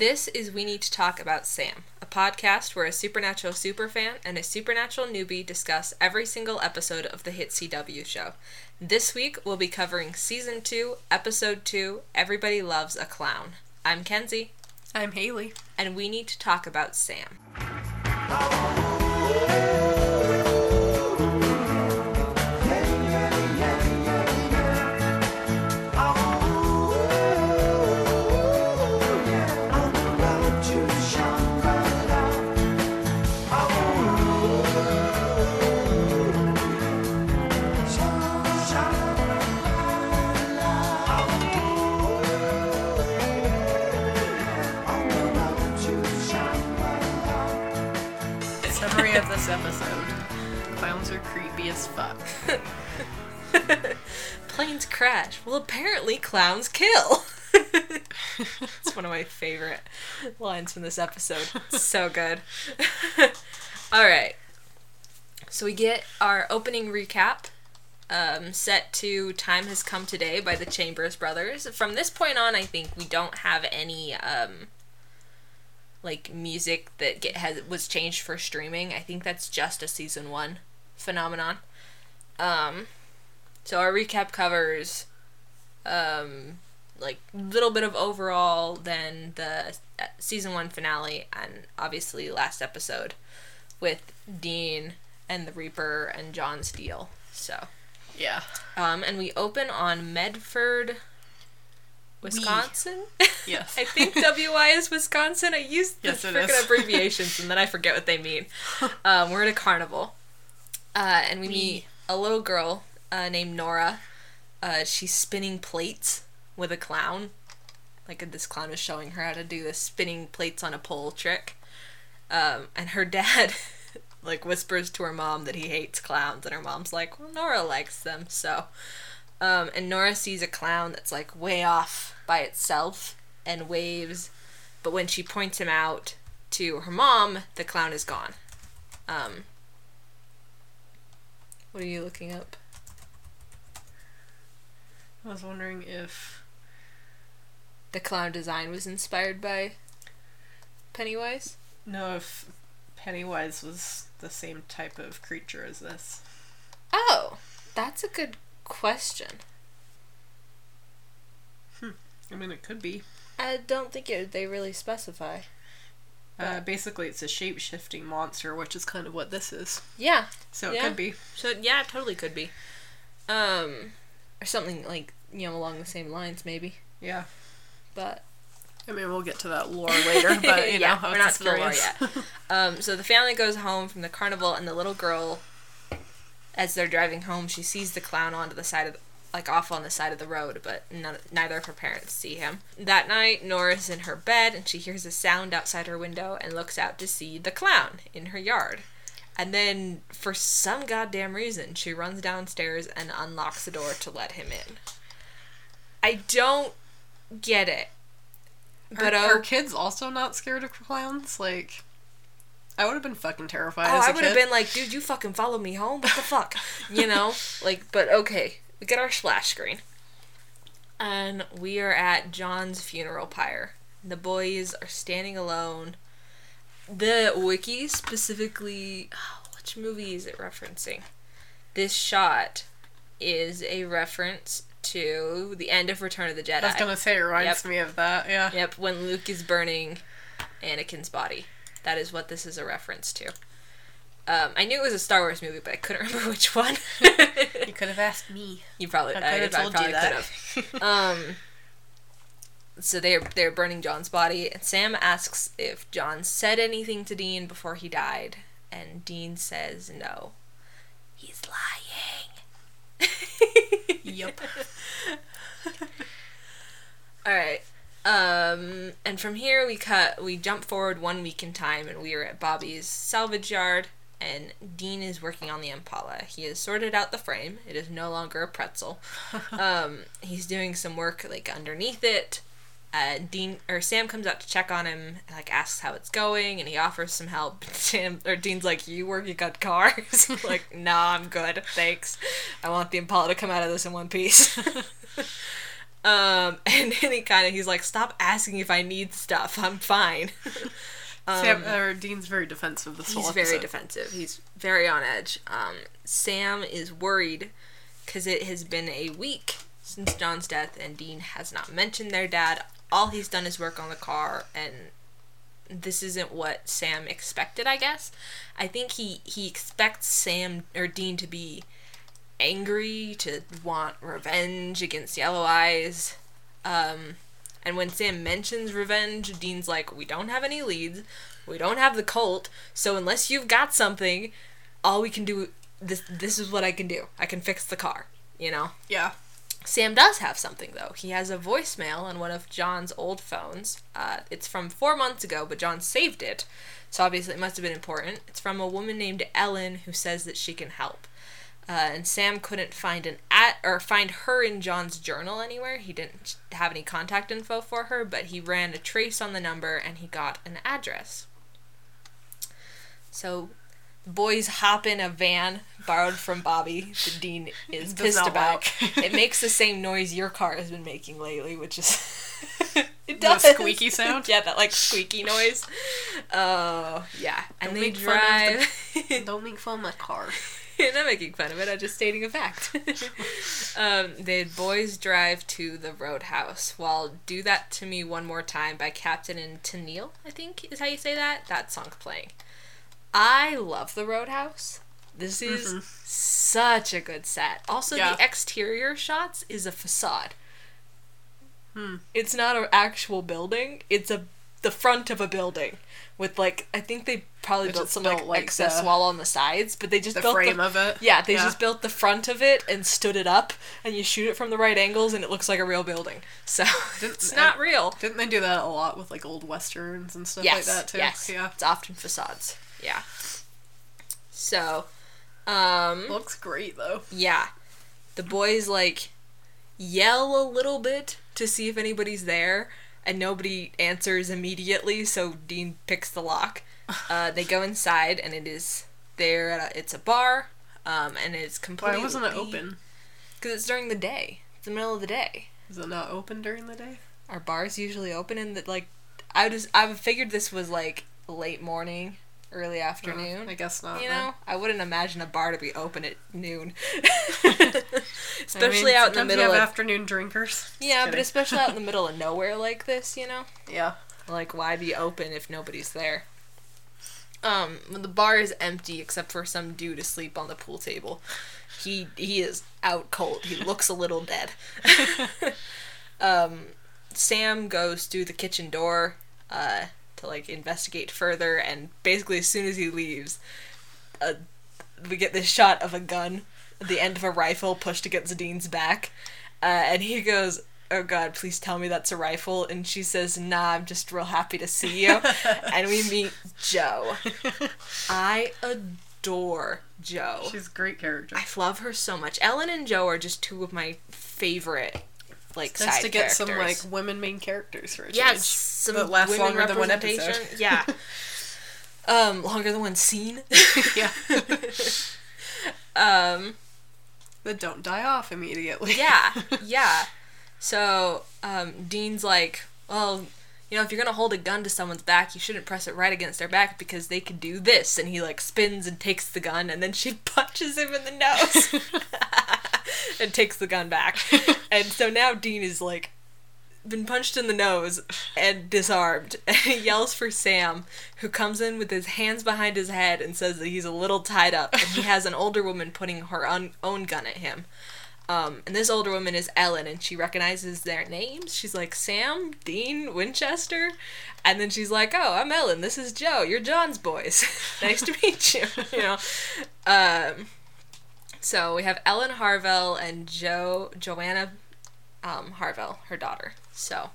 This is We Need to Talk About Sam, a podcast where a supernatural superfan and a supernatural newbie discuss every single episode of the hit CW show. This week we'll be covering season 2, episode 2, Everybody Loves a Clown. I'm Kenzie, I'm Haley. and we need to talk about Sam. Planes crash. Well, apparently clowns kill. it's one of my favorite lines from this episode. so good. All right. So we get our opening recap um, set to Time Has Come Today by the Chambers Brothers. From this point on, I think we don't have any um, like music that get has was changed for streaming. I think that's just a season one phenomenon. Um, so our recap covers um, like a little bit of overall, then the uh, season one finale, and obviously last episode with Dean and the Reaper and John Steele. So, Yeah. um, and we open on Medford, Wisconsin. Yes. I think WI is Wisconsin. I use the Yes, freaking abbreviations and then I forget what they mean. Um, we're at a carnival, uh, and we We. meet a little girl uh, named Nora. Uh, she's spinning plates with a clown. Like this clown is showing her how to do this spinning plates on a pole trick. Um, and her dad like whispers to her mom that he hates clowns, and her mom's like, "Well, Nora likes them." So, um, and Nora sees a clown that's like way off by itself and waves, but when she points him out to her mom, the clown is gone. Um, what are you looking up? I was wondering if The clown design was inspired by Pennywise. no if Pennywise was the same type of creature as this. Oh, that's a good question. Hmm. I mean, it could be. I don't think it, they really specify. Uh, basically, it's a shape shifting monster, which is kind of what this is. Yeah, So Yeah. it could be. So yeah, it totally could be. Um or something like, you know, along the same lines maybe. Yeah. But I mean, we'll get to that lore later, but you yeah, know, we're not to the lore yet. Um so the family goes home from the carnival and the little girl as they're driving home, she sees the clown onto the side of the, like off on the side of the road, but none, neither of her parents see him. That night, Nora's in her bed and she hears a sound outside her window and looks out to see the clown in her yard. And then, for some goddamn reason, she runs downstairs and unlocks the door to let him in. I don't get it. But are, oh, are kids also not scared of clowns? Like, I would have been fucking terrified. oh, as a I would have been like, dude, you fucking follow me home? What the fuck? you know? Like, but okay. We get our splash screen. And we are at John's funeral pyre. The boys are standing alone. The wiki specifically. Oh, which movie is it referencing? This shot is a reference to the end of Return of the Jedi. I was gonna say it reminds Yep. me of that. Yeah. Yep, when Luke is burning Anakin's body. That is what this is a reference to. Um, I knew it was a Star Wars movie, but I couldn't remember which one. You could have asked me. you probably, I I, could have I told probably you that. could have. Um, so they're they're burning John's body, and Sam asks if John said anything to Dean before he died, and Dean says no. He's lying. Yep. All right. Um, and from here we cut, we jump forward one week in time, and we are at Bobby's salvage yard, and Dean is working on the Impala. He has sorted out the frame; it is no longer a pretzel. um, he's doing some work like underneath it. Uh, Dean or Sam comes out to check on him, and, like asks how it's going, and he offers some help. Sam or Dean's like, "You working on cars?" like, "Nah, I'm good, thanks. I want the Impala to come out of this in one piece." Um, and then he kind of he's like, "Stop asking if I need stuff. I'm fine." Sam, or Dean's very defensive this whole Um, He's episode. very defensive. He's very on edge. Um, Sam is worried because it has been a week since John's death, and Dean has not mentioned their dad. All he's done is work on the car, and this isn't what Sam expected. I guess. I think he he expects Sam or Dean to be angry, to want revenge against Yellow Eyes. Um, and when Sam mentions revenge, Dean's like, "We don't have any leads. We don't have the cult. So unless you've got something, all we can do this this is what I can do. I can fix the car, you know." Yeah. Sam does have something though. He has a voicemail on one of John's old phones. Uh, it's from four months ago, but John saved it, so obviously it must have been important. It's from a woman named Ellen who says that she can help. Uh, and Sam couldn't find an at or find her in John's journal anywhere. He didn't have any contact info for her, but he ran a trace on the number and he got an address. So boys hop in a van borrowed from Bobby The Dean is pissed about. it makes the same noise your car has been making lately, which is it The does squeaky sound? yeah, that like squeaky noise. Oh yeah, and Don't they make fun of drive. Don't make fun of my car. You're not making fun of it. I'm just stating a fact. um, the boys drive to the roadhouse. While "Do That to Me One More Time" by Captain and Tennille, I think is how you say that. That song's playing. I love the roadhouse. This is Mhm. such a good set. Also, Yeah. the exterior shots is a facade. Hmm. It's not an actual building. It's a the front of a building with like I think they probably They built some built, like, like, excess the- wall on the sides, but they just The built frame the, of it. yeah, they just built the front of it and stood it up, and you shoot it from the right angles, and it looks like a real building. So Didn't- it's not real. Didn't they do that a lot with like old westerns and stuff Yes, like that too? yes, Yeah. It's often facades. Yeah. So, um, Looks great though. yeah, the boys like yell a little bit to see if anybody's there, and nobody answers immediately. So Dean picks the lock. Uh, they go inside, and it is there. At a, it's a bar, um, and it's completely Why wasn't it open? Because it's during the day. It's the middle of the day. Is it not open during the day? Are bars usually open in the like? I just I figured this was like late morning, early afternoon. I guess not. you know, I wouldn't imagine a bar to be open at noon. I especially mean, out in the middle you of afternoon drinkers. yeah, but especially out in the middle of nowhere like this, you know, yeah. like why be open if nobody's there? Um, the bar is empty except for some dude asleep on the pool table. He he is out cold. He looks a little dead. um, Sam goes through the kitchen door uh, to like investigate further, and basically as soon as he leaves, uh, we get this shot of a gun at the end of a rifle pushed against Dean's back, uh, and he goes. Oh God! Please tell me that's a rifle. And she says, "Nah, I'm just real happy to see you." and we meet Jo. I adore Jo. She's a great character. I love her so much. Ellen and Jo are just two of my favorite like Nice side to get characters. some like women main characters for a yes, change. some that last longer than one episode. yeah. Um, longer than one scene. yeah. um, that don't die off immediately. yeah, yeah. So, um, Dean's like, well, you know, if you're gonna hold a gun to someone's back, you shouldn't press it right against their back because they could do this. And he like spins and takes the gun, and then she punches him in the nose and takes the gun back. And so now Dean is like been punched in the nose and disarmed. And he yells for Sam, who comes in with his hands behind his head and says that he's a little tied up. And he has an older woman putting her own, own gun at him. Um, and this older woman is Ellen, and she recognizes their names. She's like, Sam, Dean, Winchester. And then she's like, Oh, I'm Ellen. This is Jo. You're John's boys. nice to meet you. you know? Um, so we have Ellen Harvelle and Jo, Joanna um, Harvelle, her daughter. So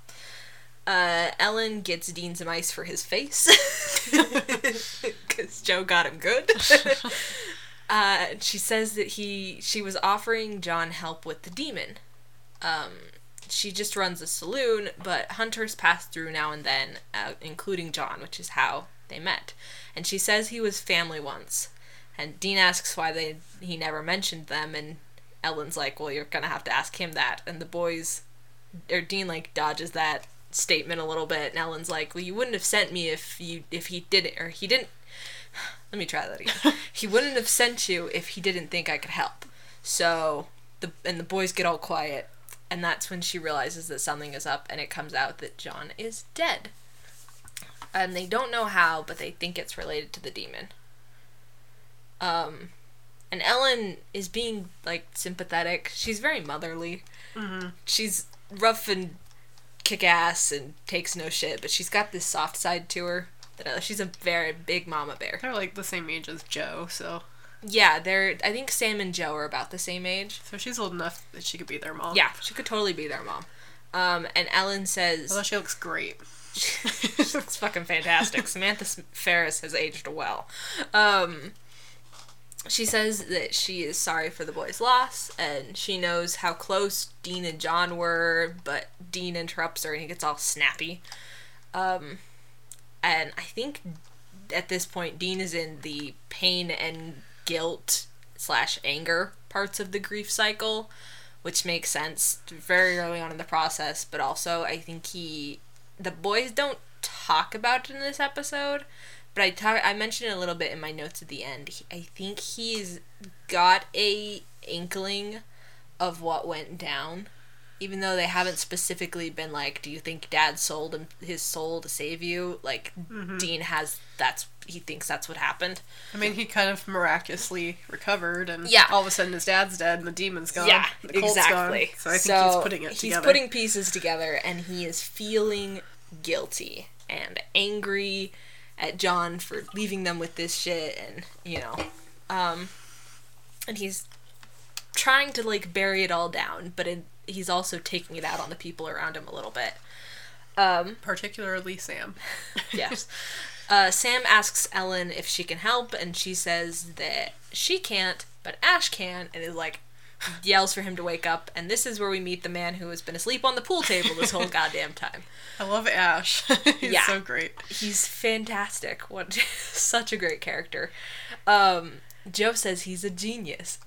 uh, Ellen gets Dean some ice for his face because Jo got him good. Uh, she says that he she was offering John help with the demon. Um, she just runs a saloon, but hunters pass through now and then, uh, including John, which is how they met. And she says he was family once. And Dean asks why they he never mentioned them, and Ellen's like, "Well, you're gonna have to ask him that." And the boys or Dean like dodges that statement a little bit, and Ellen's like, "Well, you wouldn't have sent me if you if he didn't or he didn't." Let me try that again. he wouldn't have sent you if he didn't think I could help. So the and the boys get all quiet, and that's when she realizes that something is up, and it comes out that John is dead. And they don't know how, but they think it's related to the demon. Um, and Ellen is being like sympathetic. She's very motherly. Mm-hmm. She's rough and kick ass and takes no shit, but she's got this soft side to her. That she's a very big mama bear. They're like the same age as Jo, so Yeah, they're. I think Sam and Jo are about the same age. so she's old enough that she could be their mom. Yeah, she could totally be their mom. Um, and Ellen says Although she looks great. she looks fucking fantastic. Samantha Ferris has aged well. Um, she says that she is sorry for the boy's loss and she knows how close Dean and John were, but Dean interrupts her and he gets all snappy. Um, and I think at this point, Dean is in the pain and guilt slash anger parts of the grief cycle, which makes sense very early on in the process. But also, I think he, the boys don't talk about it in this episode, but I talk, I mentioned it a little bit in my notes at the end. I think he's got a inkling of what went down, even though they haven't specifically been like, "Do you think Dad sold him his soul to save you?" Like Dean has. That's he thinks that's what happened. I mean, he kind of miraculously recovered, and Yeah. all of a sudden his dad's dead and the demon's gone. Yeah, exactly. Gone. So I think he's putting it he's together. putting pieces together, and he is feeling guilty and angry at John for leaving them with this shit, and you know, um, and he's trying to like bury it all down, but it, he's also taking it out on the people around him a little bit. Um, Particularly Sam. yes. Uh, Sam asks Ellen if she can help, and she says that she can't, but Ash can, and is like, yells for him to wake up. And this is where we meet the man who has been asleep on the pool table this whole goddamn time. I love Ash. he's Yeah. so great. He's fantastic. What such a great character. Um, Jo says he's a genius,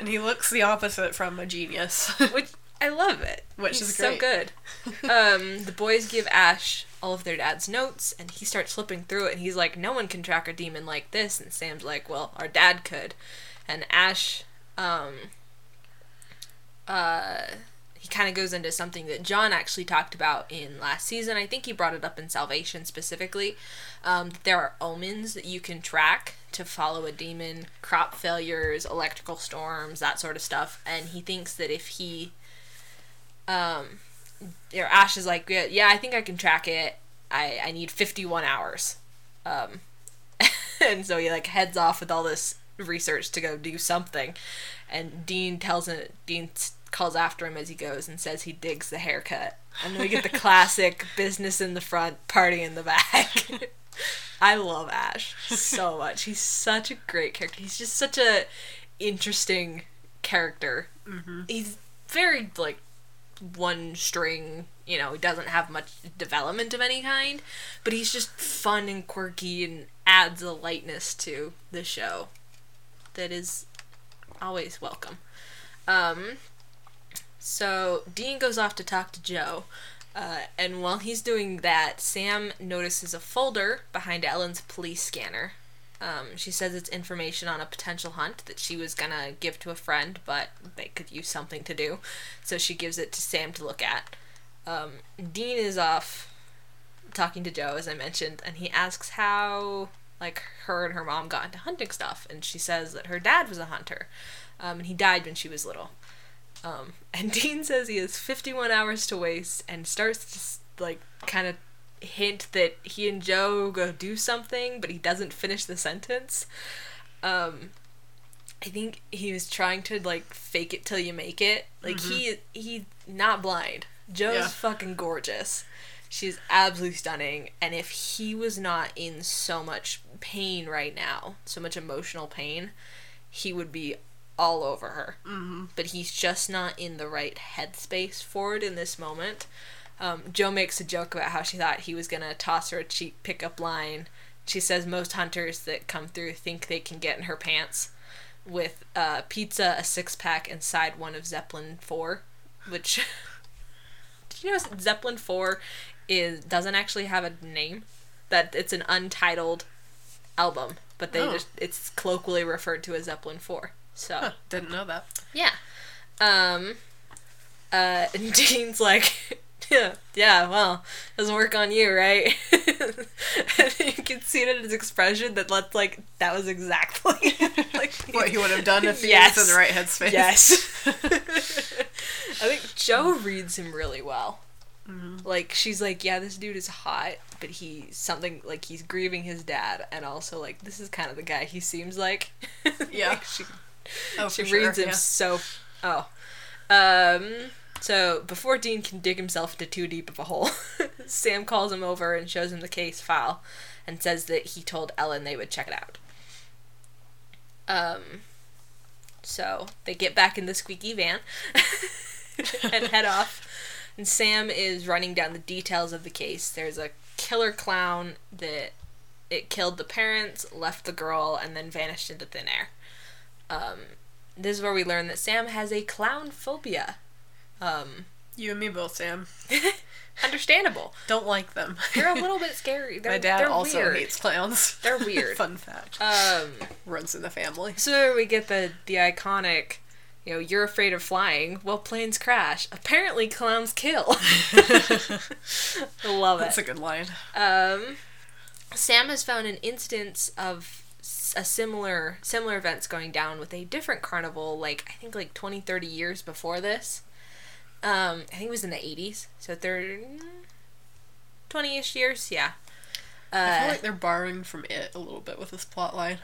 And he looks the opposite from a genius. which I love it. Which He's is so great. good. um, the boys give Ash all of their dad's notes, and he starts flipping through it, and he's like, "No one can track a demon like this." And Sam's like, "Well, our dad could," and Ash, um, uh, he kind of goes into something that John actually talked about in last season. I think he brought it up in Salvation specifically. Um, that there are omens that you can track to follow a demon, crop failures, electrical storms, that sort of stuff. And he thinks that if he um or Ash is like, yeah, yeah, I think I can track it. I I need 51 hours. Um and so he like heads off with all this research to go do something. And Dean tells him Dean calls after him as he goes and says he digs the haircut. And then we get the classic business in the front, party in the back. I love Ash so much. He's such a great character. He's just such a interesting character. hmm He's very like one string, you know, he doesn't have much development of any kind, but he's just fun and quirky and adds a lightness to the show that is always welcome. Um, so Dean goes off to talk to Jo, uh, and while he's doing that, Sam notices a folder behind Ellen's police scanner. Um, she says it's information on a potential hunt that she was gonna give to a friend, but they could use something to do. So she gives it to Sam to look at. Um, Dean is off talking to Jo, as I mentioned, and he asks how like her and her mom got into hunting stuff, and she says that her dad was a hunter, um, and he died when she was little. Um, and Dean says he has 51 hours to waste, and starts to like kind of hint that he and Jo go do something, but he doesn't finish the sentence. Um, I think he was trying to like fake it till you make it. Like he he not blind. Jo's Yeah. fucking gorgeous. She's absolutely stunning. And if he was not in so much pain right now, so much emotional pain, he would be all over her. hmm But he's just not in the right headspace for it in this moment. Um, Jo makes a joke about how she thought he was gonna toss her a cheap pickup line. She says most hunters that come through think they can get in her pants with uh, pizza, a six pack, and side one of Zeppelin 4, which Do you know Zeppelin Four is doesn't actually have a name? That it's an untitled album, but they Oh. just it's colloquially referred to as Zeppelin Four. So Huh, didn't know that. yeah. Um uh and Dean's like yeah, yeah, well, doesn't work on you, right? and you can see it in his expression that that's like that was exactly like What he would have done if he Yes. was in the right headspace. Yes. I think Jo reads him really well. Like she's like, yeah, this dude is hot, but he something like he's grieving his dad, and also like this is kind of the guy he seems like. Yeah. Like, she oh, she for sure, reads him yeah. so. Oh, um. So before Dean can dig himself into too deep of a hole, Sam calls him over and shows him the case file, and says that he told Ellen they would check it out. Um. So they get back in the squeaky van and head off. And Sam is running down the details of the case. There's a killer clown that it killed the parents, left the girl, and then vanished into thin air. Um, this is where we learn that Sam has a clown phobia. Um, You and me both, Sam. understandable. Don't like them. They're a little bit scary. They're, My dad also weird. hates clowns. They're weird. Fun fact. Um, Runs in the family. so we get the the iconic, you know, you're afraid of flying. Well, planes crash. Apparently, clowns kill. Love it. That's a good line. Um, Sam has found an instance of a similar similar events going down with a different carnival like I think like 20 30 years before this. Um, I think it was in the 80s. So they're 20ish years, yeah. I Uh, feel like they're borrowing from it a little bit with this plot line.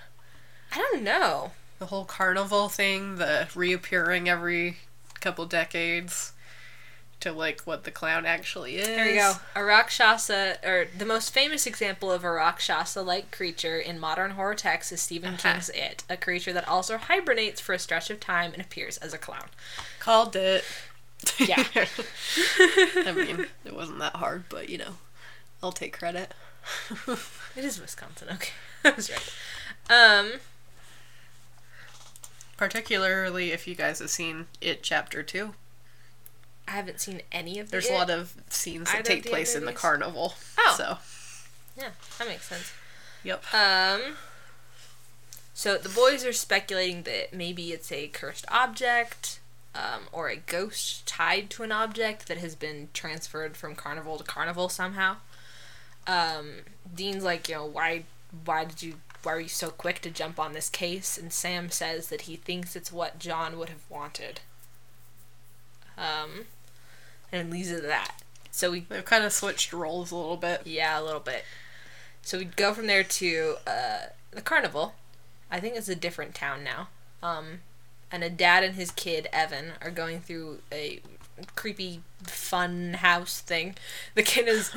I don't know. The whole carnival thing, the reappearing every couple decades to like what the clown actually is. There you go. A Rakshasa, or the most famous example of a Rakshasa-like creature in modern horror texts is Stephen Uh-huh. King's It, a creature that also hibernates for a stretch of time and appears as a clown. Called it. Yeah. I mean, it wasn't that hard, but you know, I'll take credit. It is Wisconsin. Okay, I was right. Um, Particularly if you guys have seen It Chapter 2. I haven't seen any of. The There's it. a lot of scenes that of take place in the movies? carnival. Oh. So, Yeah, that makes sense. yep. Um, so the boys are speculating that maybe it's a cursed object, um, or a ghost tied to an object that has been transferred from carnival to carnival somehow. Um, Dean's like, you know, why, why did you, why were you so quick to jump on this case? And Sam says that he thinks it's what John would have wanted. Um, and leaves it at that. So we They've kind of switched roles a little bit. yeah, a little bit. So we go from there to uh, the carnival. I think it's a different town now. Um, and a dad and his kid Evan are going through a creepy fun house thing. The kid is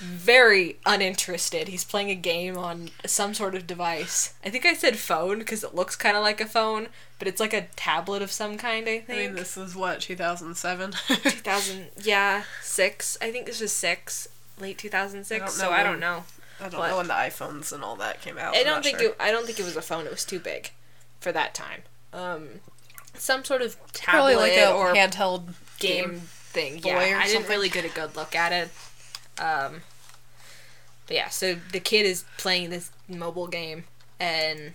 very uninterested. He's playing a game on some sort of device. I think I said phone because it looks kind of like a phone, but it's like a tablet of some kind. I think. I mean, this was what, 2007? 2000 yeah six. I think this was six, late 2006. I so know I don't know. I don't What? know when the iPhones and all that came out. I don't think sure. it. I don't think it was a phone. It was too big for that time. Um, some sort of Probably tablet like a or handheld game, game. thing. Yeah, I didn't really get a good look at it. Um, but yeah, so the kid is playing this mobile game, and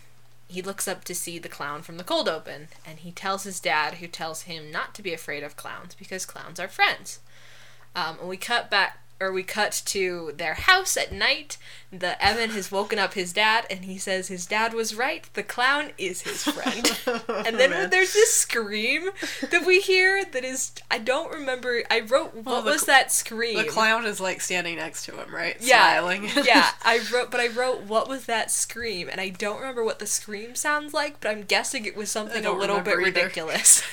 he looks up to see the clown from the cold open, and he tells his dad, who tells him not to be afraid of clowns because clowns are friends. Um, and we cut back, or we cut to their house at night. The Evan has woken up his dad, and he says his dad was right. The clown is his friend. and then Man. there's this scream that we hear that is I don't remember. I wrote what Well, the was that scream? The clown is like standing next to him, right? yeah, Smiling. yeah. I wrote, but I wrote what was that scream, and I don't remember what the scream sounds like. But I'm guessing it was something a little bit either. ridiculous.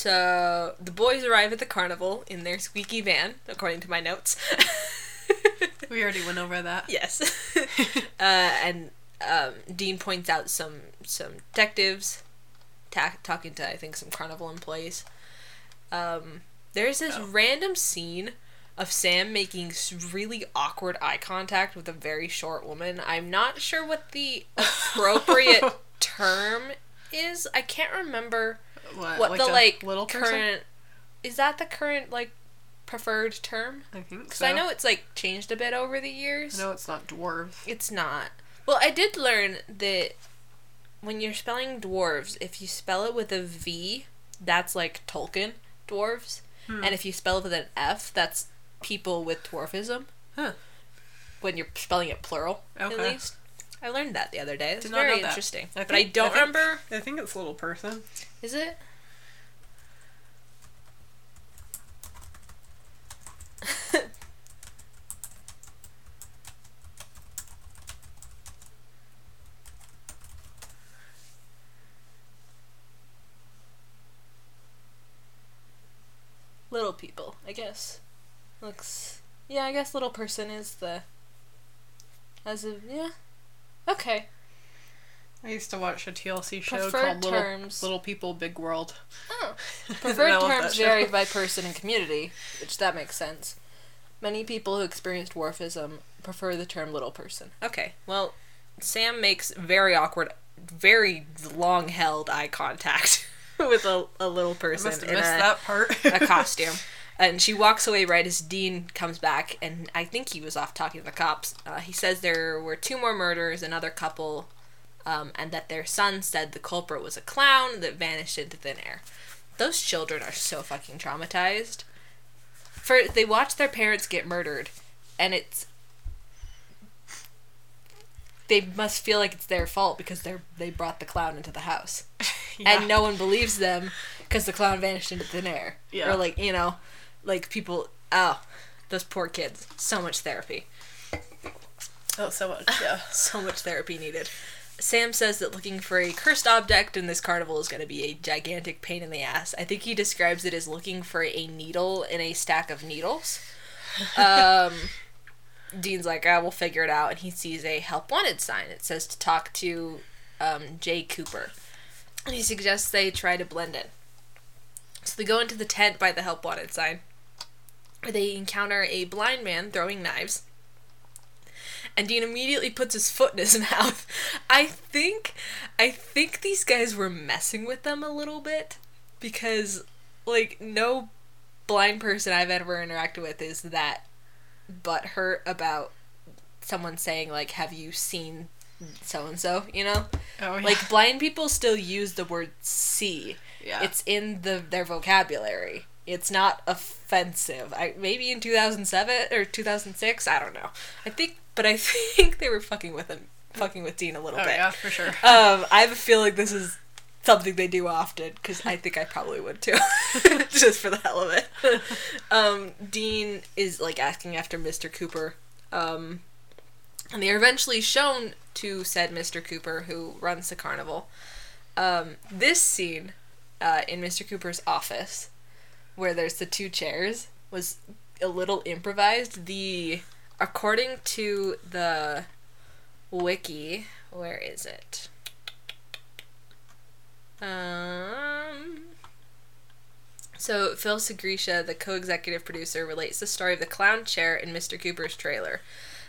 So the boys arrive at the carnival in their squeaky van, according to my notes. we already went over that. Yes. uh, and um, Dean points out some some detectives ta- talking to I think some carnival employees. Um, there's this Oh. random scene of Sam making really awkward eye contact with a very short woman. I'm not sure what the appropriate term is. I can't remember What, what like the a like little person? current is that the current like preferred term? I think Because so. I know it's like changed a bit over the years. I know it's not dwarves. It's not. Well, I did learn that when you're spelling dwarves, if you spell it with a V, that's like Tolkien dwarves, Hmm. and if you spell it with an F, that's people with dwarfism. Huh. When you're spelling it plural, at Okay. least. I learned that the other day. It's very interesting. I but I don't I think- remember. I think it's little person. Is it? little people, I guess. Looks. Yeah, I guess little person is the. As of. Yeah. Okay. I used to watch a TLC show Preferred called Little, terms. Little People Big World. Oh. Preferred terms vary by person and community, which that makes sense. Many people who experience dwarfism prefer the term little person. Okay, well, Sam makes very awkward, very long held eye contact with a, a little I person must have in missed a, that part. a costume. And she walks away right as Dean comes back, and I think he was off talking to the cops. Uh, he says there were two more murders, another couple, um, and that their son said the culprit was a clown that vanished into thin air. Those children are so fucking traumatized. For they watch their parents get murdered, and it's they must feel like it's their fault because they're they brought the clown into the house Yeah. and no one believes them because the clown vanished into thin air. Yeah. Or like you know, like people. Oh, those poor kids. So much therapy. Oh, so much. Yeah. So much therapy needed. Sam says that looking for a cursed object in this carnival is going to be a gigantic pain in the ass. I think he describes it as looking for a needle in a stack of needles. Um, Dean's like, ah, we'll figure it out. And he sees a help wanted sign. It says to talk to um, Jay Cooper. And he suggests they try to blend in. So they go into the tent by the help wanted sign. They encounter a blind man throwing knives and Dean immediately puts his foot in his mouth. I think I think these guys were messing with them a little bit because like no blind person I've ever interacted with is that butt hurt about someone saying like have you seen so and so, you know? Oh, yeah. Like blind people still use the word see. yeah. It's in the their vocabulary. It's not offensive. I maybe in 2007 or 2006, I don't know. I think but I think they were fucking with him, fucking with Dean a little oh, bit. yeah, for sure. Um I have a feeling this is something they do often cuz I think I probably would too. Just for the hell of it. um Dean is like asking after Mr. Cooper. Um and they are eventually shown to said Mr. Cooper who runs the carnival. Um this scene uh, in Mr. Cooper's office, where there's the two chairs, was a little improvised. The according to the wiki, where is it? Um. So Phil Sgriccia, the co-executive producer, relates the story of the clown chair in Mr. Cooper's trailer.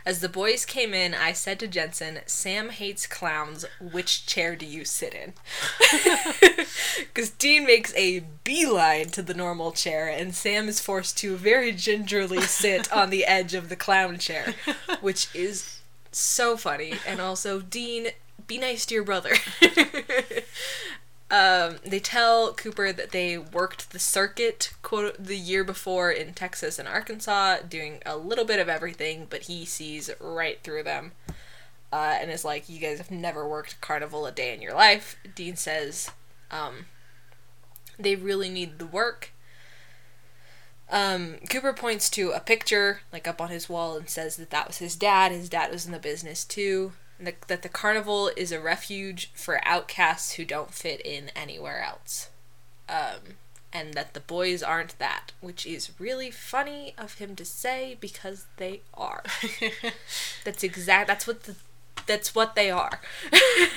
As the boys came in, I said to Jensen, Sam hates clowns. Which chair do you sit in? Because Dean makes a beeline to the normal chair, and Sam is forced to very gingerly sit on the edge of the clown chair, which is so funny. And also, Dean, be nice to your brother. Um, they tell Cooper that they worked the circuit quote the year before in Texas and Arkansas, doing a little bit of everything, but he sees right through them, uh, and is like, "You guys have never worked carnival a day in your life." Dean says, um, "They really need the work." Um, Cooper points to a picture like up on his wall and says that that was his dad. His dad was in the business too. And that, the carnival is a refuge for outcasts who don't fit in anywhere else. Um, and that the boys aren't that, which is really funny of him to say because they are. That's exact. That's what the. That's what they are.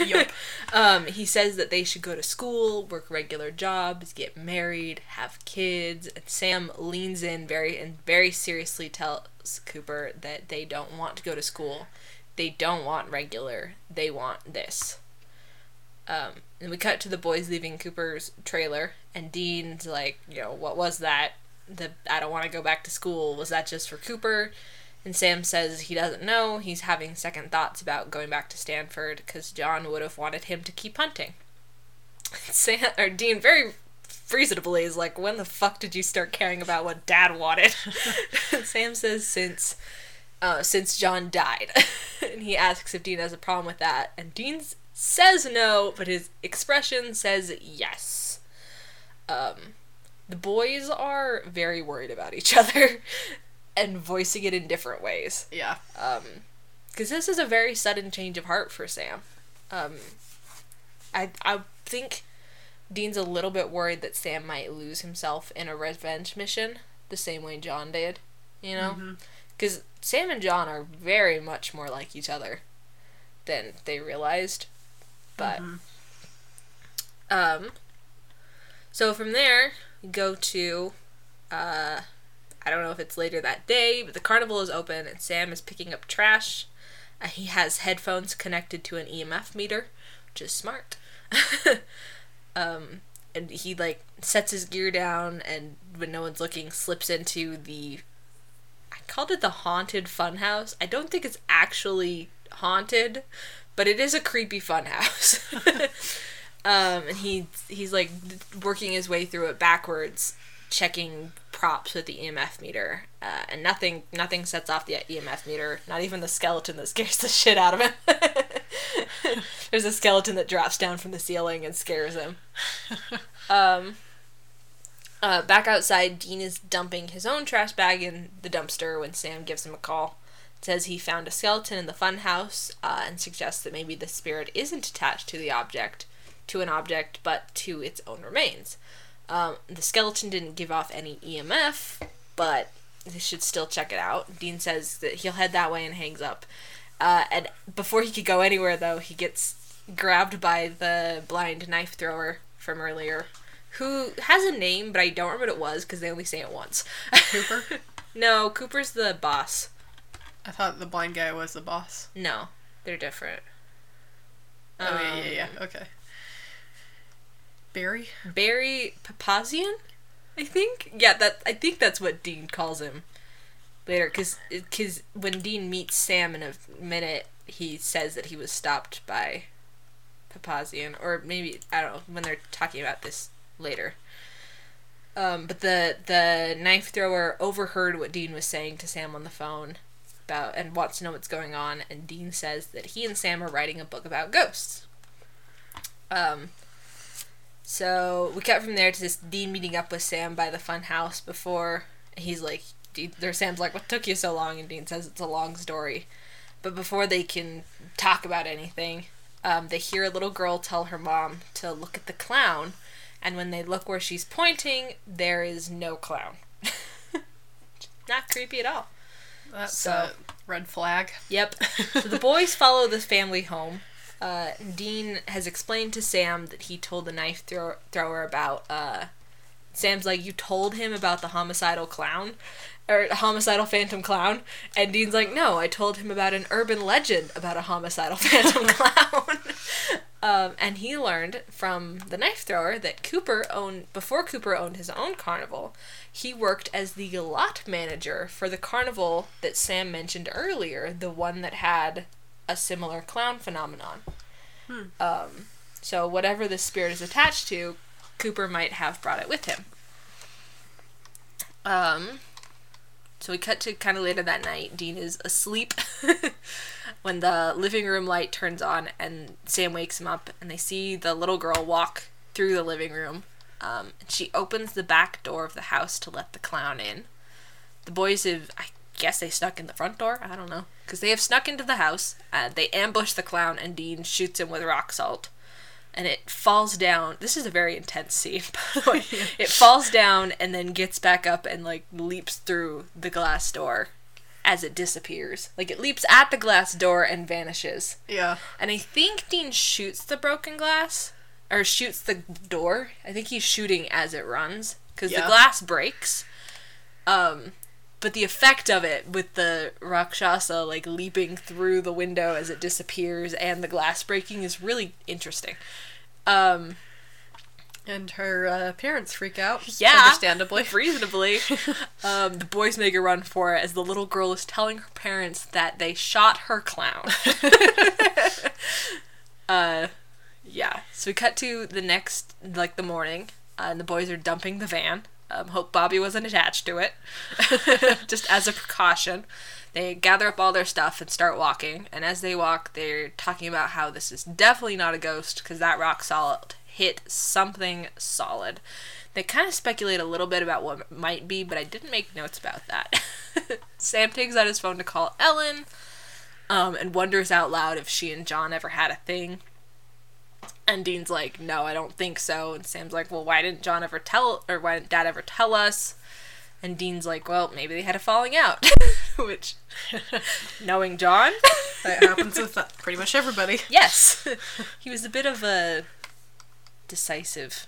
Yup. Um, he says that they should go to school, work regular jobs, get married, have kids. And Sam leans in very and very seriously tells Cooper that they don't want to go to school. They don't want regular. They want this. Um, and we cut to the boys leaving Cooper's trailer, and Dean's like, you know, what was that? The I don't want to go back to school. Was that just for Cooper? And Sam says he doesn't know. He's having second thoughts about going back to Stanford because John would have wanted him to keep hunting. Sam or Dean very reasonably is like, when the fuck did you start caring about what Dad wanted? Sam says since uh, since John died, and he asks if Dean has a problem with that, and Dean says no, but his expression says yes. Um, the boys are very worried about each other and voicing it in different ways. Yeah. Um, because this is a very sudden change of heart for Sam. Um, I I think Dean's a little bit worried that Sam might lose himself in a revenge mission, the same way John did. You know, because Sam and John are very much more like each other than they realized. But um, so from there go to uh I don't know if it's later that day, but the carnival is open and Sam is picking up trash. Uh, he has headphones connected to an EMF meter, which is smart. um, and he like sets his gear down and when no one's looking, slips into the. Called it the haunted funhouse. I don't think it's actually haunted, but it is a creepy funhouse. um, and he he's like working his way through it backwards checking props with the EMF meter, uh, and nothing nothing sets off the EMF meter. Not even the skeleton that scares the shit out of him. There's a skeleton that drops down from the ceiling and scares him. Um, uh, back outside, Dean is dumping his own trash bag in the dumpster when Sam gives him a call. It says he found a skeleton in the funhouse uh, and suggests that maybe the spirit isn't attached to the object, to an object, but to its own remains. Um, the skeleton didn't give off any EMF, but they should still check it out. Dean says that he'll head that way and hangs up. Uh, and before he could go anywhere, though, he gets grabbed by the blind knife thrower from earlier, who has a name, but I don't remember what it was because they only say it once. Cooper? no, Cooper's the boss. I thought the blind guy was the boss. No, they're different. Oh, yeah, yeah, yeah. Um, Okay. Barry? Barry Papazian, I think. Yeah, that I think that's what Dean calls him later. Because cause when Dean meets Sam in a minute, he says that he was stopped by Papazian, or maybe I don't know when they're talking about this later. Um, but the the knife thrower overheard what Dean was saying to Sam on the phone about and wants to know what's going on. And Dean says that he and Sam are writing a book about ghosts. Um, so we cut from there to this Dean meeting up with Sam by the fun house before he's like, there Sam's like, what took you so long? And Dean says it's a long story. But before they can talk about anything, um, they hear a little girl tell her mom to look at the clown. And when they look where she's pointing, there is no clown. Not creepy at all. That's So- a red flag. Yep. So the boys follow the family home. Uh, Dean has explained to Sam that he told the knife throw- thrower about. Uh, Sam's like, You told him about the homicidal clown? Or homicidal phantom clown? And Dean's like, No, I told him about an urban legend about a homicidal phantom clown. Um, and he learned from the knife thrower that Cooper owned, before Cooper owned his own carnival, he worked as the lot manager for the carnival that Sam mentioned earlier, the one that had a similar clown phenomenon. Um, so whatever the spirit is attached to, Cooper might have brought it with him. Um, so we cut to kind of later that night. Dean is asleep when the living room light turns on, and Sam wakes him up, and they see the little girl walk through the living room. Um, and she opens the back door of the house to let the clown in. The boys have, I guess, they snuck in the front door. I don't know, because they have snuck into the house. Uh, they ambush the clown, and Dean shoots him with rock salt and it falls down. This is a very intense scene, by the way. It falls down and then gets back up and like leaps through the glass door as it disappears. Like it leaps at the glass door and vanishes. Yeah. And I think Dean shoots the broken glass or shoots the door. I think he's shooting as it runs because Yeah. the glass breaks. Um, but the effect of it with the Rakshasa like leaping through the window as it disappears and the glass breaking is really interesting. Um, And her uh, parents freak out. Yeah. Understandably. reasonably, um, the boys make a run for it as the little girl is telling her parents that they shot her clown. uh, yeah. So we cut to the next, like the morning, uh, and the boys are dumping the van. Um, hope Bobby wasn't attached to it, just as a precaution. They gather up all their stuff and start walking. And as they walk, they're talking about how this is definitely not a ghost because that rock solid hit something solid. They kind of speculate a little bit about what might be, but I didn't make notes about that. Sam takes out his phone to call Ellen um, and wonders out loud if she and John ever had a thing. And Dean's like, no, I don't think so. And Sam's like, well, why didn't John ever tell, or why didn't Dad ever tell us? And Dean's like, well, maybe they had a falling out. Which, knowing John, that happens with uh, pretty much everybody. yes, he was a bit of a decisive,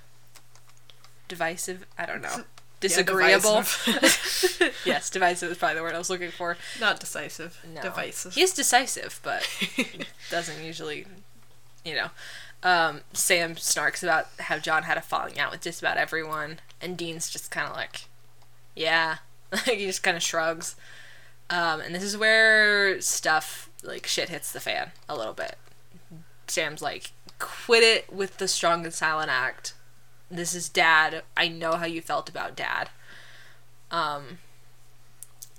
divisive, I don't know, disagreeable. divisive. yes, divisive is probably the word I was looking for. Not decisive. No. Divisive. He is decisive, but doesn't usually, you know. Um, Sam snarks about how John had a falling out with just about everyone, and Dean's just kind of like, yeah, like he just kind of shrugs. Um, and this is where stuff like shit hits the fan a little bit. Sam's like, quit it with the strong and silent act. This is dad. I know how you felt about dad. Um,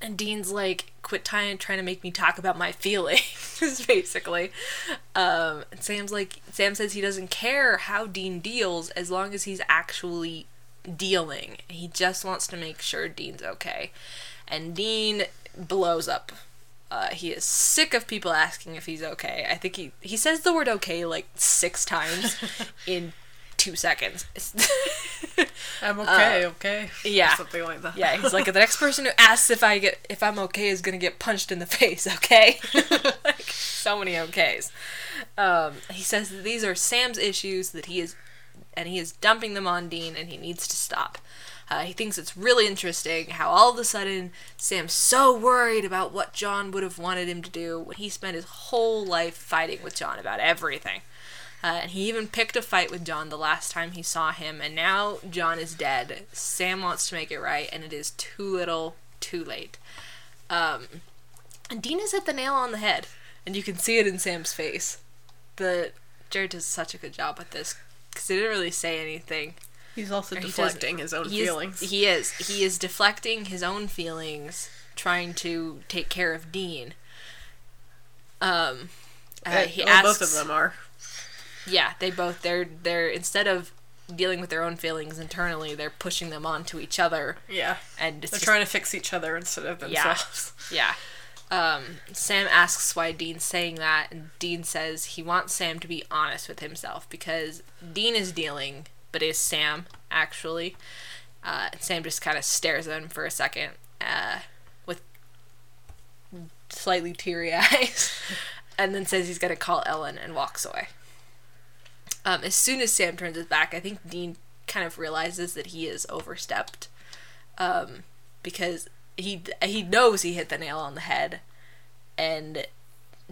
and Dean's like, quit trying trying to make me talk about my feelings, basically. Um, and Sam's like, Sam says he doesn't care how Dean deals as long as he's actually dealing. He just wants to make sure Dean's okay. And Dean blows up. Uh, he is sick of people asking if he's okay. I think he he says the word okay like six times in two seconds. I'm okay, okay. Uh, yeah. Or something like that. Yeah, he's like the next person who asks if I get if I'm okay is gonna get punched in the face. Okay, like so many okays. Um, he says that these are Sam's issues that he is, and he is dumping them on Dean, and he needs to stop. Uh, he thinks it's really interesting how all of a sudden Sam's so worried about what John would have wanted him to do when he spent his whole life fighting with John about everything. Uh, and he even picked a fight with John the last time he saw him, and now John is dead. Sam wants to make it right, and it is too little, too late. Um, and Dean has hit the nail on the head, and you can see it in Sam's face. The Jared does such a good job with this because he didn't really say anything. He's also Or he deflecting his own He is- feelings. he is. He is deflecting his own feelings, trying to take care of Dean. Um, uh, Uh, he well, asks, both of them are. yeah, they both they're they're instead of dealing with their own feelings internally, they're pushing them onto each other, Yeah. and They're just- trying to fix each other instead of Yeah. themselves. yeah. Um, Sam asks why Dean's saying that, and Dean says he wants Sam to be honest with himself because Dean is dealing, but is Sam actually? Uh, Sam just kind of stares at him for a second, uh, with slightly teary eyes, and then says he's gonna call Ellen and walks away. Um, as soon as Sam turns his back, I think Dean kind of realizes that he is overstepped, um, because he he knows he hit the nail on the head, and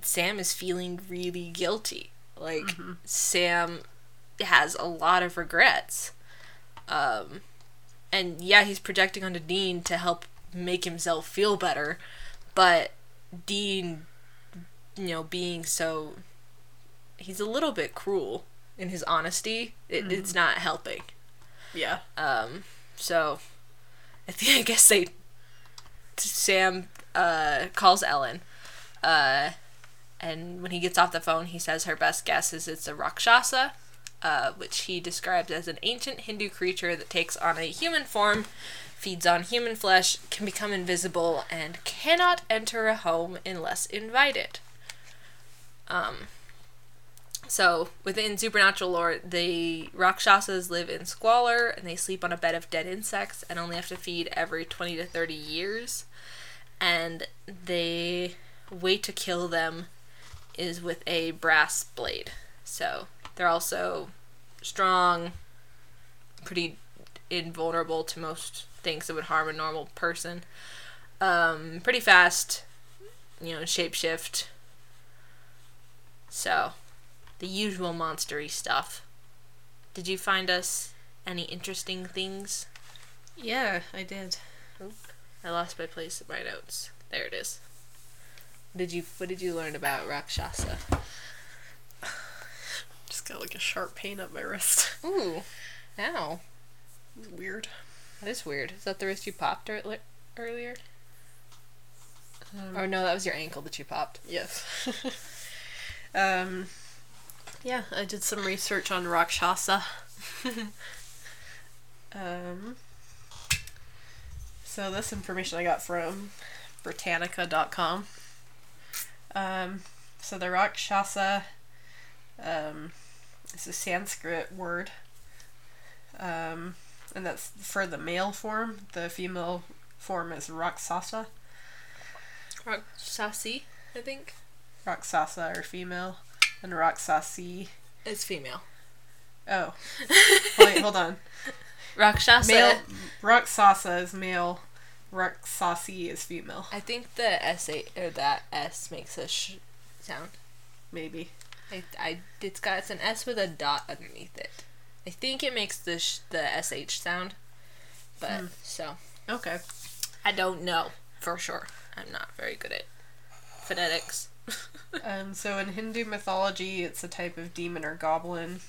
Sam is feeling really guilty. Like Sam has a lot of regrets, um, and yeah, he's projecting onto Dean to help make himself feel better, but Dean, you know, being so he's a little bit cruel in his honesty. It, It's not helping. Yeah. Um, so I think I guess they Sam uh, calls Ellen, uh, and when he gets off the phone, he says her best guess is it's a rakshasa, uh, which he describes as an ancient Hindu creature that takes on a human form, feeds on human flesh, can become invisible, and cannot enter a home unless invited. Um, so, within supernatural lore, the Rakshasas live in squalor and they sleep on a bed of dead insects and only have to feed every 20 to 30 years. And the way to kill them is with a brass blade. So, they're also strong, pretty invulnerable to most things that would harm a normal person. Um, pretty fast, you know, shapeshift. So, the usual monstery stuff. Did you find us any interesting things? Yeah, I did. I lost my place in my notes. There it is. Did you? What did you learn about Rakshasa? Just got like a sharp pain up my wrist. Ooh, ow. Weird. That is weird. Is that the wrist you popped ear- earlier? Um, Or no, that was your ankle that you popped. Yes. um, yeah, I did some research on Rakshasa. um, so this information I got from Britannica.com. Um, so the Rakshasa um, is a Sanskrit word. Um, and that's for the male form. The female form is Raksasa. Rakshasi, I think. Raksasa or female, and Raksasi. It's female. Oh, wait, hold on. Rakshasa. Male Raksasa is male. Raksasi is female. I think the S A or that S makes a sh sound. Maybe. I, I it's got it's an S with a dot underneath it. I think it makes the sh, the sh sound, but Hmm. so Okay. I don't know for sure. I'm not very good at phonetics. Um, so in Hindu mythology, it's a type of demon or goblin.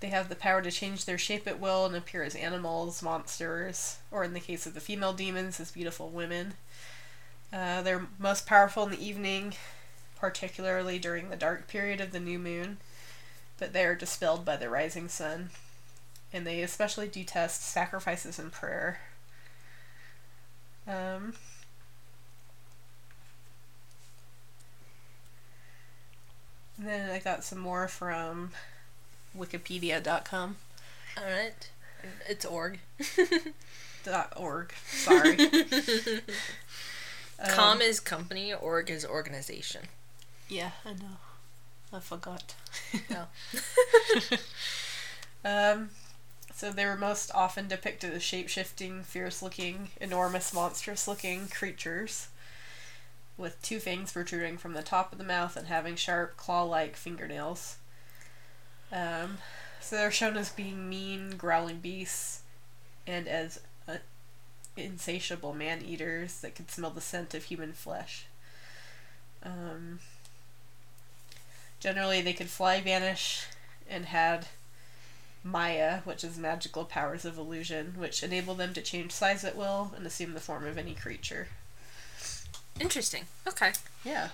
They have the power to change their shape at will and appear as animals, monsters, or in the case of the female demons, as beautiful women. Uh, they're most powerful in the evening, particularly during the dark period of the new moon, but they are dispelled by the rising sun. And they especially detest sacrifices and prayer. Um, then I got some more from Wikipedia.com. All right, it's org. Dot org. Sorry. Um, Com is company, org is organization. Yeah, I know. I forgot. No. Um, so they were most often depicted as shape shifting, fierce looking, enormous, monstrous looking creatures with two fangs protruding from the top of the mouth and having sharp, claw like fingernails. Um, so they're shown as being mean, growling beasts and as uh, insatiable man eaters that could smell the scent of human flesh. Um, generally, they could fly, vanish, and had Maya, which is magical powers of illusion, which enable them to change size at will and assume the form of any creature. Interesting. Okay. Yeah.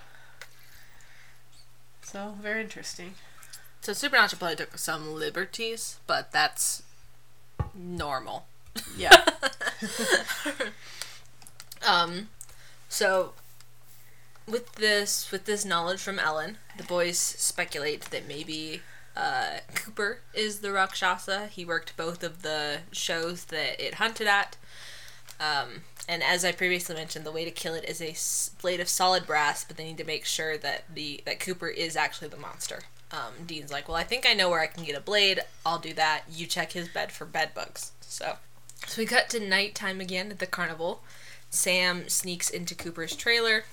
So, very interesting. So Supernatural probably took some liberties, but that's normal. Yeah. Um, so with this with this knowledge from Ellen, the boys speculate that maybe uh, Cooper is the Rakshasa. He worked both of the shows that it hunted at. Um, and as I previously mentioned, the way to kill it is a blade of solid brass, but they need to make sure that the that Cooper is actually the monster. Um, Dean's like, well, I think I know where I can get a blade. I'll do that. You check his bed for bed bugs. So, so we cut to nighttime again at the carnival. Sam sneaks into Cooper's trailer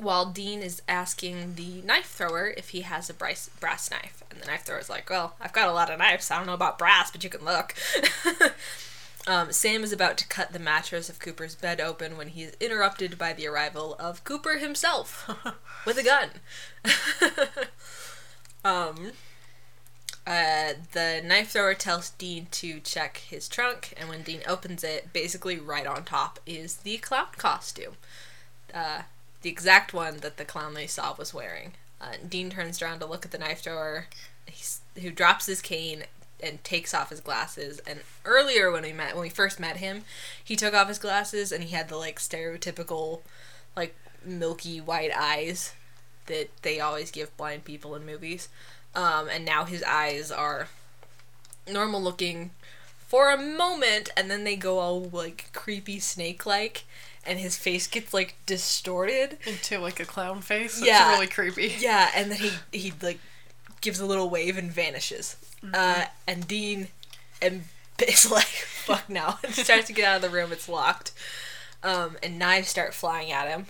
while Dean is asking the knife thrower if he has a brass, brass knife. And the knife thrower's like, Well, I've got a lot of knives. I don't know about brass, but you can look. um, Sam is about to cut the mattress of Cooper's bed open when he is interrupted by the arrival of Cooper himself with a gun. um, uh, the knife thrower tells Dean to check his trunk, and when Dean opens it, basically right on top is the clown costume. Uh, the exact one that the clown they saw was wearing. Uh, Dean turns around to look at the knife thrower, he's, who drops his cane and takes off his glasses. And earlier when we met, when we first met him, he took off his glasses and he had the like stereotypical, like milky white eyes that they always give blind people in movies. Um, and now his eyes are normal looking for a moment, and then they go all like creepy snake like, and his face gets like distorted. Into like a clown face. Yeah. It's really creepy. Yeah, and then he he like gives a little wave and vanishes. Uh, and Dean and is like, "Fuck now and starts to get out of the room. It's locked. Um, and knives start flying at him.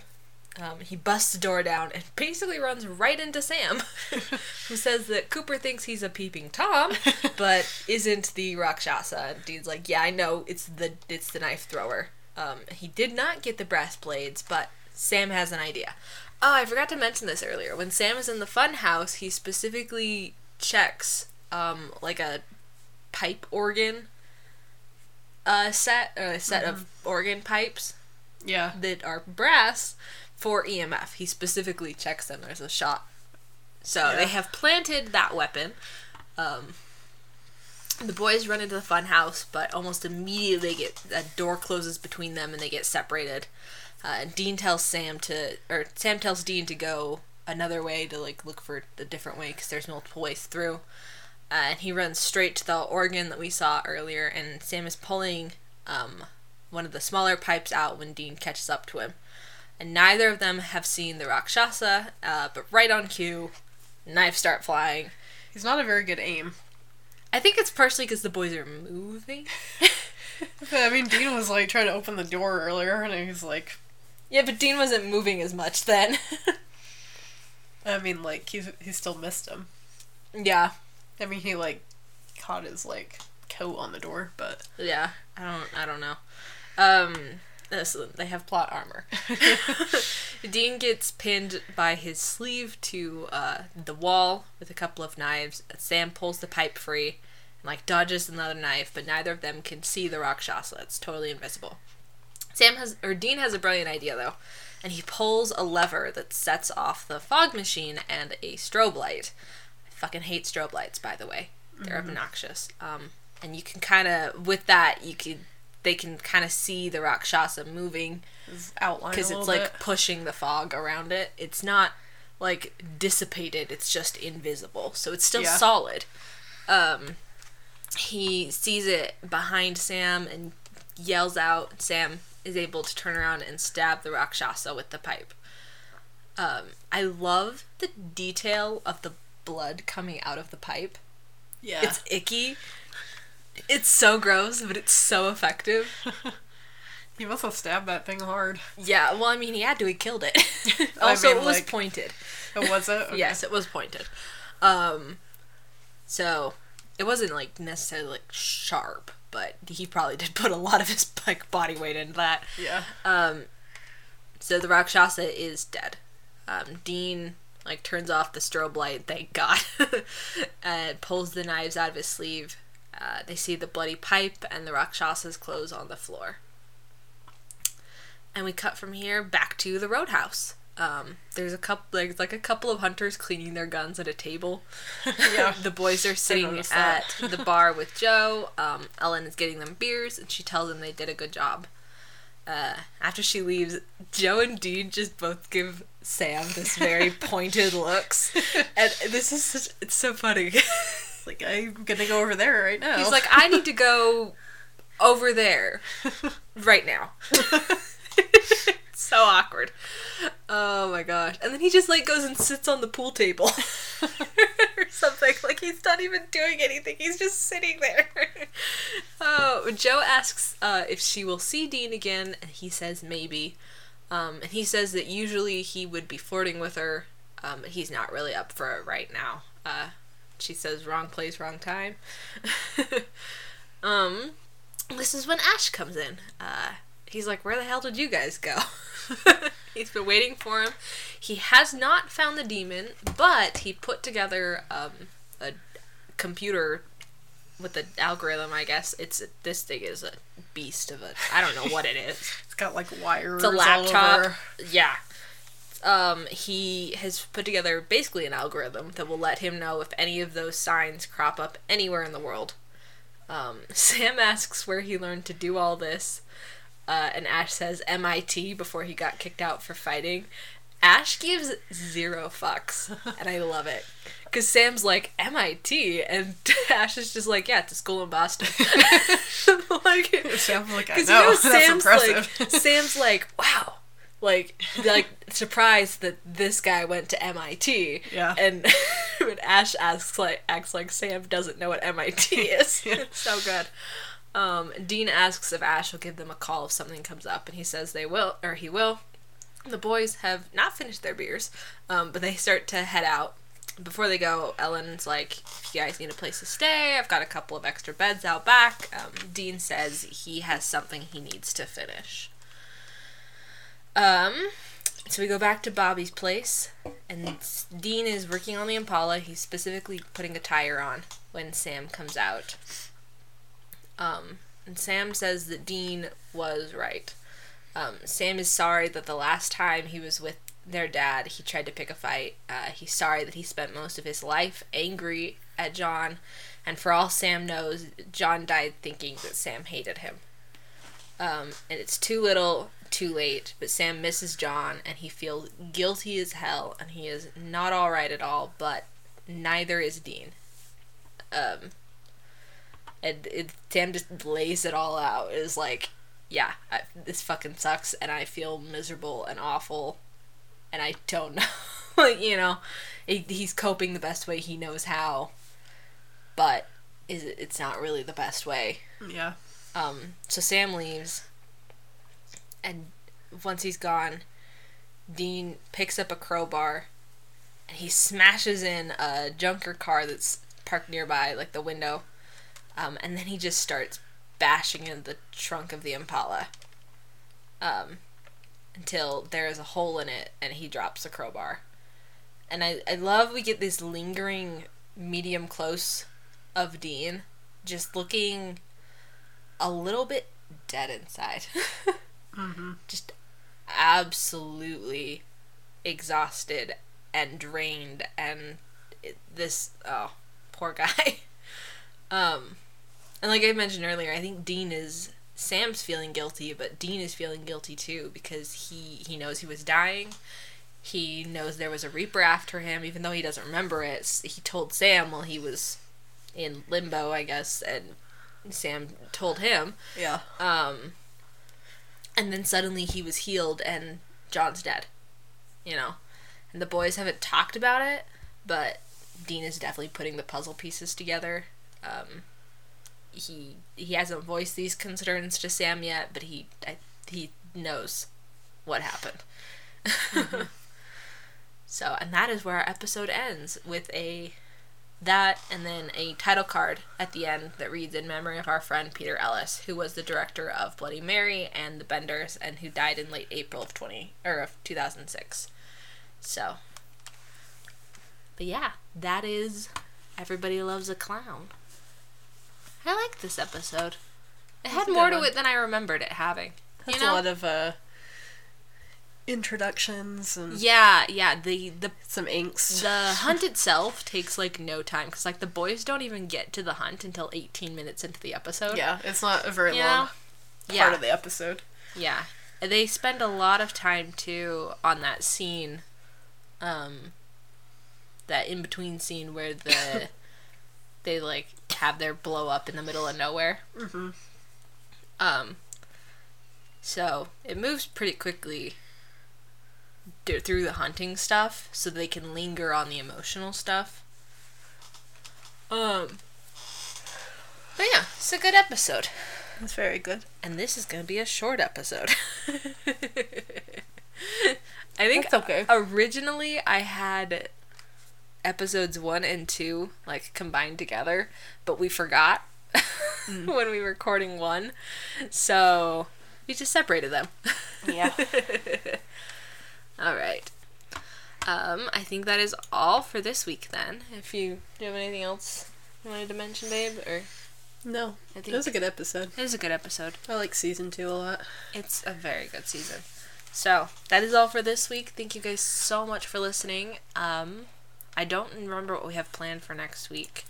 Um, he busts the door down and basically runs right into Sam, who says that Cooper thinks he's a peeping tom, but isn't the Rakshasa. And Dean's like, "Yeah, I know. It's the it's the knife thrower. Um, he did not get the brass blades, but Sam has an idea. Oh, I forgot to mention this earlier. When Sam is in the fun house, he specifically checks um, like a pipe organ uh, set, or a set of organ pipes Yeah. that are brass for EMF. He specifically checks them. There's a shot. So Yeah. they have planted that weapon. Um, the boys run into the fun house, but almost immediately they get a door closes between them and they get separated. Uh, and Dean tells Sam to, or Sam tells Dean to go another way to like look for a different way because there's multiple ways through. Uh, and he runs straight to the organ that we saw earlier, and Sam is pulling um, one of the smaller pipes out when Dean catches up to him. And neither of them have seen the Rakshasa, uh, but right on cue, knives start flying. He's not a very good aim. I think it's partially because the boys are moving. I mean, Dean was like trying to open the door earlier, and he was like, yeah, but Dean wasn't moving as much then. I mean, like he he still missed him. yeah, I mean, he like caught his like coat on the door, but yeah. I don't. I don't know. Um, this, they have plot armor. Dean gets pinned by his sleeve to uh, the wall with a couple of knives. Sam pulls the pipe free and like dodges another knife, but neither of them can see the Rakshasa. It's totally invisible. Sam has or Dean has a brilliant idea though, and he pulls a lever that sets off the fog machine and a strobe light. I fucking hate strobe lights, by the way. They're obnoxious. Um, and you can kind of with that you can they can kind of see the Rakshasa moving outline because it's like bit. pushing the fog around it. It's not like dissipated. It's just invisible. So it's still Yeah. solid. Um, he sees it behind Sam and yells out. Sam is able to turn around and stab the Rakshasa with the pipe. Um, I love the detail of the blood coming out of the pipe. yeah. It's icky. It's so gross, but it's so effective. he must have stabbed that thing hard. Yeah, well, I mean, he had to. He killed it. I also, mean, it was like- pointed. It was it? Okay. Yes, it was pointed. Um, so it wasn't like necessarily like sharp, but he probably did put a lot of his like body weight into that. Yeah. Um, so the Rakshasa is dead. Um, Dean like turns off the strobe light, thank God, and pulls the knives out of his sleeve. Uh, they see the bloody pipe and the Rakshasa's clothes on the floor. And we cut from here back to the roadhouse. Um, there's a couple, there's like a couple of hunters cleaning their guns at a table. Yeah. the boys are sitting at the bar with Jo. Um, Ellen is getting them beers, and she tells them they did a good job. Uh, after she leaves, Jo and Dean just both give Sam this very pointed looks, and this is such, it's so funny. Like I'm gonna go over there right now. He's like, I need to go over there right now. so awkward. Oh my gosh. And then he just like goes and sits on the pool table or something. Like he's not even doing anything. He's just sitting there. oh, Jo asks uh, if she will see Dean again, and he says maybe. Um, and he says that usually he would be flirting with her, um, but he's not really up for it right now. Uh, she says wrong place, wrong time. um, this is when Ash comes in. Uh, he's like, "Where the hell did you guys go?" he's been waiting for him. He has not found the demon, but he put together um, a computer with an algorithm. I guess it's this thing is a beast of a. I don't know what it is. it's got like wires. It's a laptop. Yeah. Um, he has put together basically an algorithm that will let him know if any of those signs crop up anywhere in the world. Um, Sam asks where he learned to do all this, uh, and Ash says MIT before he got kicked out for fighting. Ash gives zero fucks, and I love it. Because Sam's like, MIT? And Ash is just like, yeah, it's a school in Boston. like, sounds like I know. you know That's Sam's impressive. like Sam's like wow, like like surprised that this guy went to MIT. Yeah. And when Ash asks like acts like Sam doesn't know what MIT is. Yeah. It's so good. Um, Dean asks if Ash will give them a call if something comes up, and he says they will, or he will. The boys have not finished their beers, um, but they start to head out. Before they go, Ellen's like, if you guys need a place to stay, I've got a couple of extra beds out back. Um, Dean says he has something he needs to finish. Um, so we go back to Bobby's place, and Dean is working on the Impala. He's specifically putting a tire on when Sam comes out. Um, and Sam says that Dean was right. Um, Sam is sorry that the last time he was with their dad, he tried to pick a fight. Uh, he's sorry that he spent most of his life angry at John, and for all Sam knows, John died thinking that Sam hated him. Um, and it's too little, too late, but Sam misses John, and he feels guilty as hell, and he is not alright at all, but neither is Dean. Um, and it, Sam just lays it all out. It is like, yeah, I, this fucking sucks, and I feel miserable and awful, and I don't know. like, you know, it, he's coping the best way he knows how, but is it, it's not really the best way. Yeah. Um, so Sam leaves, and once he's gone, Dean picks up a crowbar, and he smashes in a junker car that's parked nearby, like the window, um, and then he just starts bashing in the trunk of the Impala, um, until there is a hole in it, and he drops the crowbar. And I, I love we get this lingering medium close of Dean, just looking a little bit dead inside. Mm-hmm. Just absolutely exhausted and drained and this oh poor guy. um and like I mentioned earlier, I think Dean is Sam's feeling guilty, but Dean is feeling guilty too because he he knows he was dying. He knows there was a reaper after him even though he doesn't remember it. He told Sam while he was in limbo, I guess, and Sam told him. Yeah. Um, and then suddenly he was healed and John's dead. You know? And the boys haven't talked about it, but Dean is definitely putting the puzzle pieces together. Um, he he hasn't voiced these concerns to Sam yet, but he I, he knows what happened. so, and that is where our episode ends with a that and then a title card at the end that reads in memory of our friend Peter Ellis, who was the director of Bloody Mary and The Benders and who died in late April of 20 or of 2006. So, but yeah, that is Everybody Loves a Clown. I like this episode. It had more to one. it than I remembered it having. That's you know? a lot of uh, introductions and yeah, yeah. The the some angst. the hunt itself takes like no time because like the boys don't even get to the hunt until 18 minutes into the episode. yeah, it's not a very You long know? part yeah, of the episode. yeah. They spend a lot of time too on that scene, um, that in between scene where the they like have their blow up in the middle of nowhere. Mm-hmm. Um, so it moves pretty quickly d- through the hunting stuff, so they can linger on the emotional stuff. Um, but yeah, it's a good episode, That's very good. and this is gonna be a short episode. I think That's okay. originally I had episodes one and two like combined together, but we forgot when we were recording one, so we just separated them. Yeah. all right. Um, I think that is all for this week. Then, if you do you have anything else you wanted to mention, babe, or no, I it was a good episode. it was a good episode. I like season two a lot. It's a very good season. So that is all for this week. Thank you guys so much for listening. Um, I don't remember what we have planned for next week.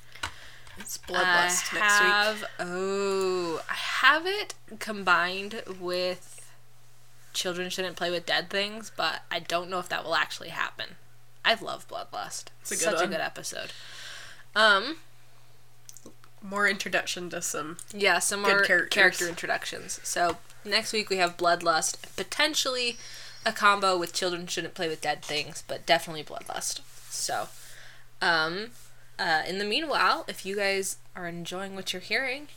It's Bloodlust I next week. Oh, I have it combined with Children Shouldn't Play with Dead Things, but I don't know if that will actually happen. I love Bloodlust. It's a good Such a good episode. Um, More introduction to some. yeah, some Good more characters. character introductions. So next week we have Bloodlust, potentially a combo with Children Shouldn't Play with Dead Things, but definitely Bloodlust. So, um, uh, in the meanwhile, if you guys are enjoying what you're hearing,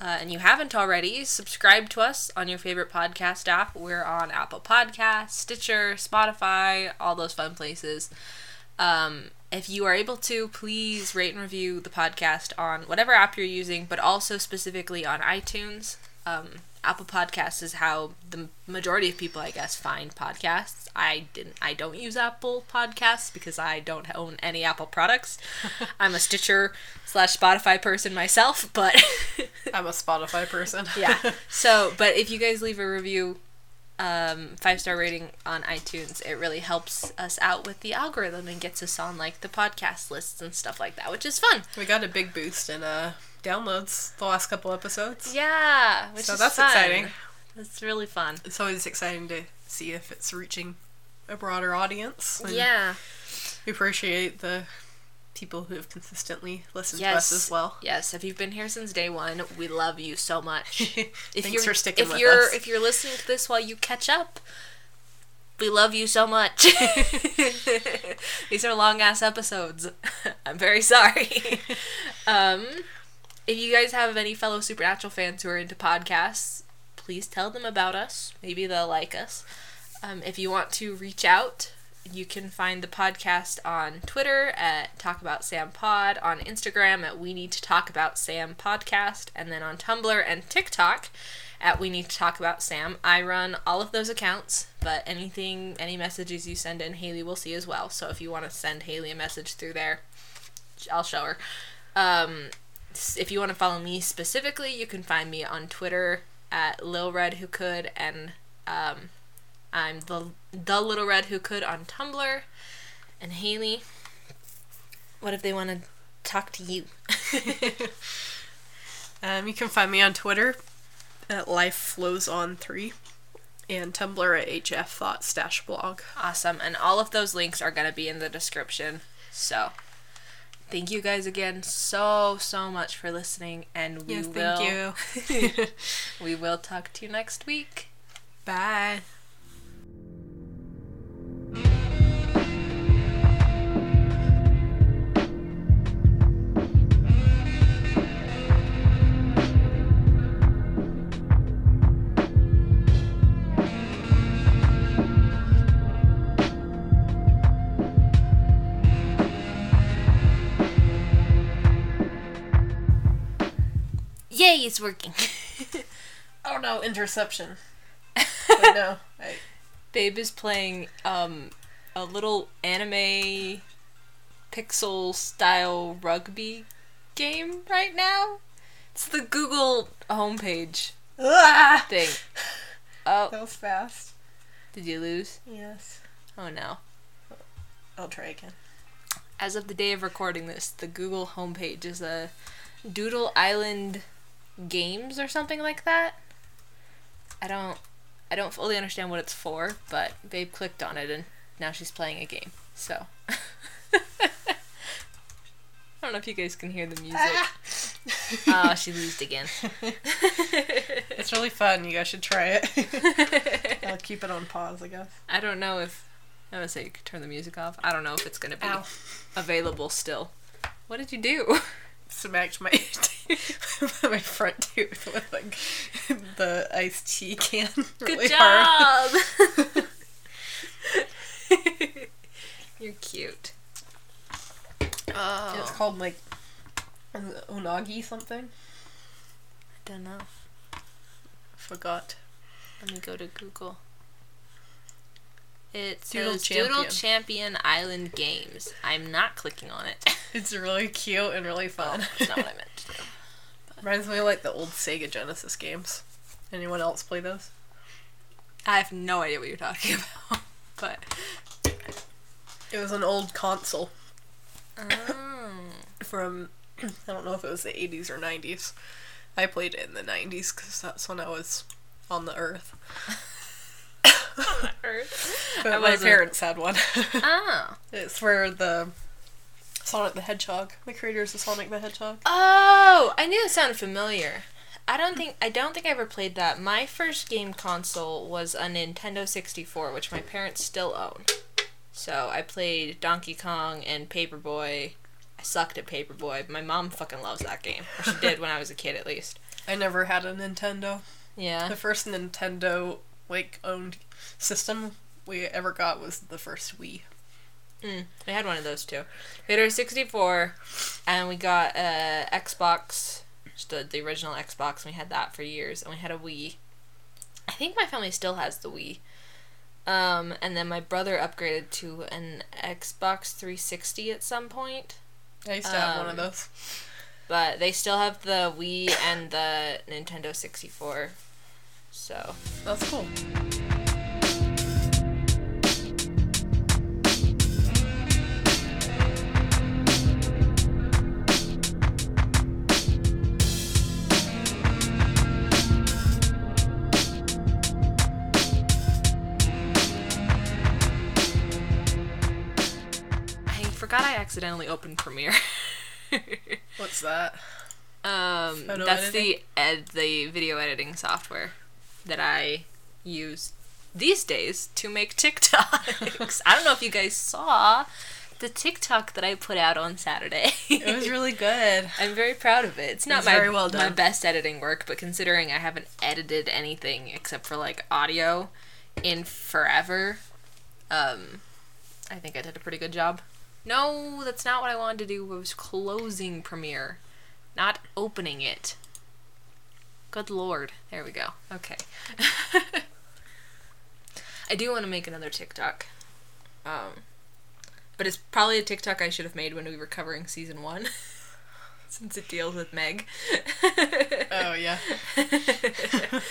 uh, and you haven't already, subscribe to us on your favorite podcast app. We're on Apple Podcasts, Stitcher, Spotify, all those fun places. Um, if you are able to, please rate and review the podcast on whatever app you're using, but also specifically on iTunes. Um, Apple Podcasts is how the majority of people, I guess, find podcasts. I didn't. I don't use Apple Podcasts because I don't own any Apple products. I'm a Stitcher slash Spotify person myself, but I'm a Spotify person. yeah. So, but if you guys leave a review, um, five star rating on iTunes, it really helps us out with the algorithm and gets us on like the podcast lists and stuff like that, which is fun. we got a big boost in uh downloads the last couple episodes. Yeah, which So is that's fun. exciting. It's really fun. It's always exciting to see if it's reaching a broader audience. Yeah. We appreciate the people who have consistently listened Yes. to us as well. Yes, if you've been here since day one, we love you so much. If Thanks you're, for sticking if with you're, us. If you're listening to this while you catch up, we love you so much. These are long ass episodes. I'm very sorry. um, if you guys have any fellow Supernatural fans who are into podcasts, please tell them about us. Maybe they'll like us. Um, if you want to reach out, you can find the podcast on Twitter at Talk About Sam Pod, on Instagram at We Need to Talk About Sam Podcast, and then on Tumblr and TikTok at We Need to Talk About Sam. I run all of those accounts, but anything, any messages you send in, Haley will see as well. So if you want to send Haley a message through there, I'll show her. Um, if you want to follow me specifically, you can find me on Twitter at Lil Red Who Could, and um, I'm the the Little Red Who Could on Tumblr. And Haley, what if they want to talk to you? Um, you can find me on Twitter at Life Flows On Three, and Tumblr at HF Thought Stash Blog. Awesome. And all of those links are going to be in the description. So, thank you guys again so, so much for listening. And we Yes, will. you. we will talk to you next week. Bye. It's working. Oh no, interception. No. I, Babe is playing um, a little anime pixel style rugby game right now. It's the Google homepage ah! thing. Oh, That was fast. did you lose? Yes. Oh no. I'll try again. As of the day of recording this, the Google homepage is a Doodle Island Games or something like that. I don't I don't fully understand what it's for, but Babe clicked on it and now she's playing a game. So I don't know if you guys can hear the music. Oh, she loosed again. It's really fun. You guys should try it. I'll keep it on pause, I guess. I don't know if I would say you could turn the music off. I don't know if it's gonna be Ow. available still. What did you do? Smacked my my front tooth with like the iced tea can. really Good hard. job. You're cute. Uh, it's Oh, called like un- unagi something. I don't know. Forgot. Let me go to Google. It Doodle says Doodle Champion. Champion Island Games. I'm not clicking on it. It's really cute and really fun. That's not what I meant to do. Reminds me of like the old Sega Genesis games. Anyone else play those? I have no idea what you're talking about. But It was an old console oh. from I don't know if it was the 80s or 90s. I played it in the 90s because that's when I was on the earth. Earth. But my parents had one. Oh. it's where the Sonic the Hedgehog, the creators of Sonic the Hedgehog. Oh, I knew it sounded familiar. I don't think I don't think I ever played that. My first game console was a Nintendo 64, which my parents still own. So I played Donkey Kong and Paperboy. I sucked at Paperboy. My mom fucking loves that game. Or she did when I was a kid at least. I never had a Nintendo. Yeah. The first Nintendo like owned system we ever got was the first Wii. Mm, we had one of those too. We had our 64, and we got a Xbox, just the, the original Xbox, and we had that for years, and we had a Wii. I think my family still has the Wii. Um, and then my brother upgraded to an Xbox 360 at some point, I used to have one of Um, those. but they still have the Wii and the Nintendo 64. So, That's cool. I forgot I accidentally opened Premiere. What's that? Um, that's the ed the video editing software that I use these days to make TikToks. I don't know if you guys saw the TikTok that I put out on Saturday. It was really good. I'm very proud of it. It's not my well my best editing work, but considering I haven't edited anything except for like audio in forever, um, I think I did a pretty good job. No, that's not what I wanted to do. I was closing Premiere, not opening it. Good lord. There we go. Okay. I do want to make another TikTok. Um, but it's probably a TikTok I should have made when we were covering season one. Since it deals with Meg. Oh yeah. but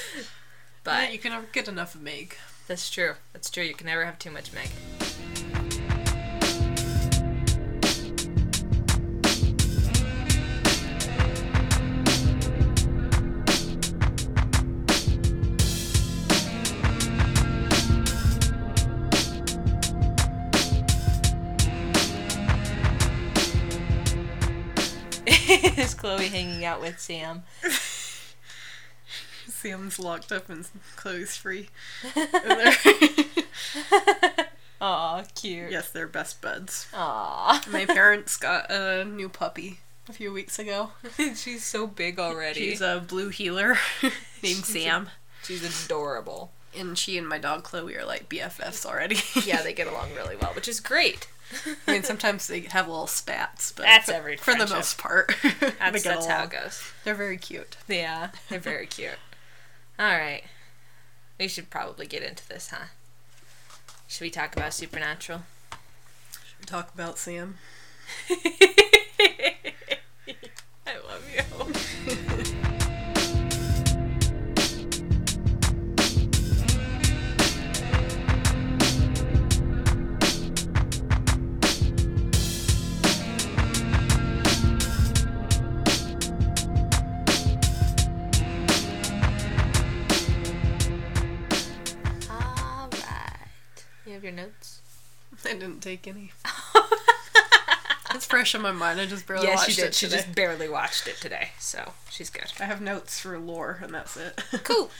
But you can never get enough of Meg. that's true. That's true. You can never have too much Meg. Is Chloe hanging out with Sam? Sam's locked up and Chloe's free. Aw, cute. yes, they're best buds. Aw. My parents got a new puppy a few weeks ago. She's so big already. She's a blue heeler named Sam. She's adorable. And she and my dog Chloe are like BFFs already. Yeah, they get along really well, which is great. I mean, sometimes they have little spats, but That's for, every for the most part, That's, that's how it goes. They're very cute. Yeah, they're very cute. All right. We should probably get into this, huh? Should we talk about Supernatural? Should we talk about Sam? your notes? I didn't take any. It's fresh in my mind. I just barely yes, watched she did. it She today. just barely watched it today, so she's good. I have notes for lore, and that's it. Cool.